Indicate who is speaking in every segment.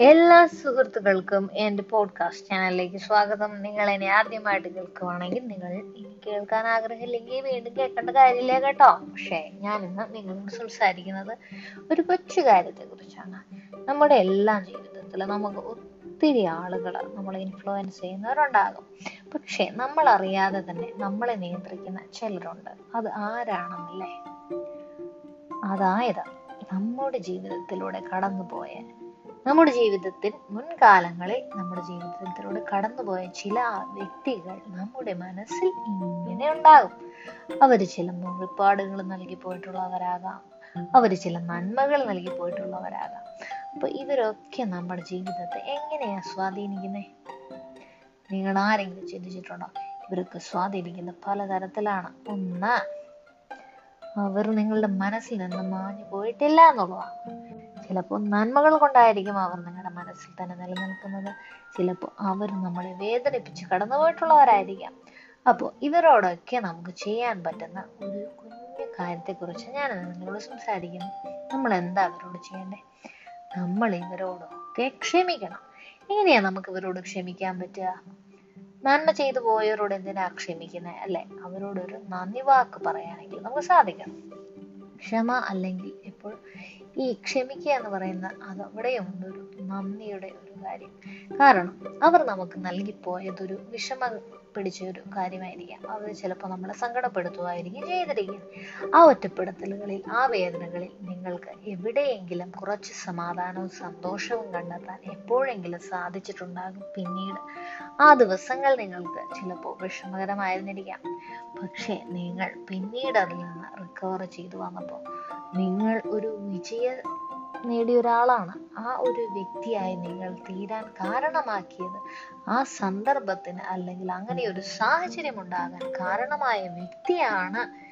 Speaker 1: എല്ലാ സുഹൃത്തുക്കൾക്കും എന്റെ പോഡ്കാസ്റ്റ് ചാനലിലേക്ക് സ്വാഗതം. നിങ്ങൾ എന്നെ ആദ്യമായിട്ട് കേൾക്കുവാണെങ്കിൽ നിങ്ങൾ ഇനി കേൾക്കാൻ ആഗ്രഹമില്ലെങ്കിൽ വീണ്ടും കേൾക്കേണ്ട കാര്യമില്ല കേട്ടോ. പക്ഷേ ഞാനിന്ന് നിങ്ങളോട് സംസാരിക്കുന്നത് ഒരു കൊച്ചു കാര്യത്തെ കുറിച്ചാണ് നമ്മുടെ എല്ലാ ജീവിതത്തിലും നമുക്ക് ഒത്തിരി ആളുകൾ നമ്മളെ ഇൻഫ്ലുവൻസ് ചെയ്യുന്നവരുണ്ടാകും. പക്ഷേ നമ്മൾ അറിയാതെ തന്നെ നമ്മളെ നിയന്ത്രിക്കുന്ന ചിലരുണ്ട്. അത് ആരാണെന്നല്ലേ അതായത് നമ്മുടെ ജീവിതത്തിലൂടെ കടന്നുപോയ നമ്മുടെ ജീവിതത്തിൽ മുൻകാലങ്ങളിൽ നമ്മുടെ ജീവിതത്തിലൂടെ കടന്നുപോയ ചില വ്യക്തികൾ നമ്മുടെ മനസ്സിൽ ഇങ്ങനെ ഉണ്ടാകും. അവർ ചില മുറിപ്പാടുകൾ നൽകി പോയിട്ടുള്ളവരാകാം. അവർ ചില നന്മകൾ നൽകി പോയിട്ടുള്ളവരാകാം. അപ്പൊ ഇവരൊക്കെ നമ്മുടെ ജീവിതത്തെ എങ്ങനെയാ സ്വാധീനിക്കുന്നത് നിങ്ങൾ ആരെങ്കിലും ചിന്തിച്ചിട്ടുണ്ടോ? ഇവരൊക്കെ സ്വാധീനിക്കുന്ന പലതരത്തിലാണ്. ഒന്ന് അവർ നിങ്ങളുടെ മനസ്സിൽ നിന്ന് മാഞ്ഞു പോയിട്ടില്ല എന്നുള്ളതാണ്. ചിലപ്പോൾ നന്മകൾ കൊണ്ടായിരിക്കും അവർ നിങ്ങളുടെ മനസ്സിൽ തന്നെ നിലനിൽക്കുന്നത്. ചിലപ്പോൾ അവർ നമ്മളെ വേദനിപ്പിച്ച് കടന്നുപോയിട്ടുള്ളവരായിരിക്കാം. അപ്പോൾ ഇവരോടൊക്കെ നമുക്ക് ചെയ്യാൻ പറ്റുന്ന ഒരു കുഞ്ഞു കാര്യത്തെക്കുറിച്ച് ഞാൻ നിങ്ങളോട് സംസാരിക്കുന്നു. നമ്മൾ എന്താ അവരോട് ചെയ്യേണ്ടേ? നമ്മൾ ഇവരോടൊക്കെ ക്ഷമിക്കണം. എങ്ങനെയാ നമുക്ക് ഇവരോട് ക്ഷമിക്കാൻ പറ്റുക? നന്മ ചെയ്തു പോയവരോട് എന്തിനാ ക്ഷമിക്കുന്നത് അല്ലെ? അവരോടൊരു നന്ദി വാക്ക് പറയുകയാണെങ്കിൽ നമുക്ക് സാധിക്കണം. ക്ഷമ അല്ലെങ്കിൽ ഇപ്പോൾ ഈ ക്ഷമിക്കുക എന്ന് പറയുന്ന അത് ഉണ്ട് ഒരു നന്ദിയുടെ ഒരു കാര്യം. കാരണം അവർ നമുക്ക് നൽകിപ്പോയതൊരു വിഷമ പിടിച്ച ഒരു കാര്യമായിരിക്കാം. അവർ ചിലപ്പോൾ നമ്മളെ സങ്കടപ്പെടുത്തുമായിരിക്കും ചെയ്തിരിക്കുന്നത് ആ ഒറ്റപ്പെടുത്തലുകളിൽ ആ വേദനകളിൽ നിങ്ങൾക്ക് എവിടെയെങ്കിലും കുറച്ച് സമാധാനവും സന്തോഷവും കണ്ടെത്താൻ എപ്പോഴെങ്കിലും സാധിച്ചിട്ടുണ്ടാകും പിന്നീട്. ആ ദിവസങ്ങൾ നിങ്ങൾക്ക് ചിലപ്പോൾ വിഷമകരമായിരുന്നിരിക്കാം. പക്ഷേ നിങ്ങൾ പിന്നീട് അതിൽ നിന്ന് റിക്കവർ ചെയ്തു വന്നപ്പോൾ നിങ്ങൾ ഒരു വിജയ നേടിയ ഒരാളാണ്. ആ ഒരു വ്യക്തിയായി നിങ്ങൾ തീരാൻ കാരണമാക്കിയത്. ആ സന്ദർഭത്തിന് അല്ലെങ്കിൽ അങ്ങനെ ഒരു സാഹചര്യം ഉണ്ടാകാൻ കാരണമായ വ്യക്തിയാണ്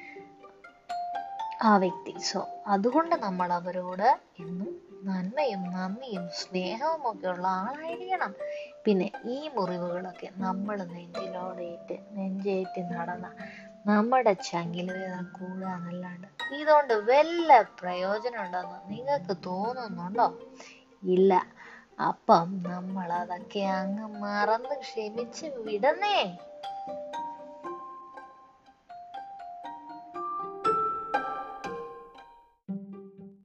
Speaker 1: ആ വ്യക്തി. സോ അതുകൊണ്ട് നമ്മൾ അവരോട് എന്നും നന്മയും നന്ദിയും സ്നേഹവും ഒക്കെ ഉള്ള ആളായിരിക്കണം. പിന്നെ ഈ മുറിവുകളൊക്കെ നമ്മൾ നെഞ്ചിലോടേറ്റ് നെഞ്ചേറ്റ് നടന്ന നമ്മുടെ ചങ്കിൽ വേദന കൂടുക എന്നല്ലാണ്ട് ഇതുകൊണ്ട് വല്ല പ്രയോജനം ഉണ്ടെന്ന് നിങ്ങൾക്ക് തോന്നുന്നുണ്ടോ? ഇല്ല. അപ്പം നമ്മൾ അതൊക്കെ അങ്ങ് മറന്ന് ക്ഷമിച്ച് വിടന്നേ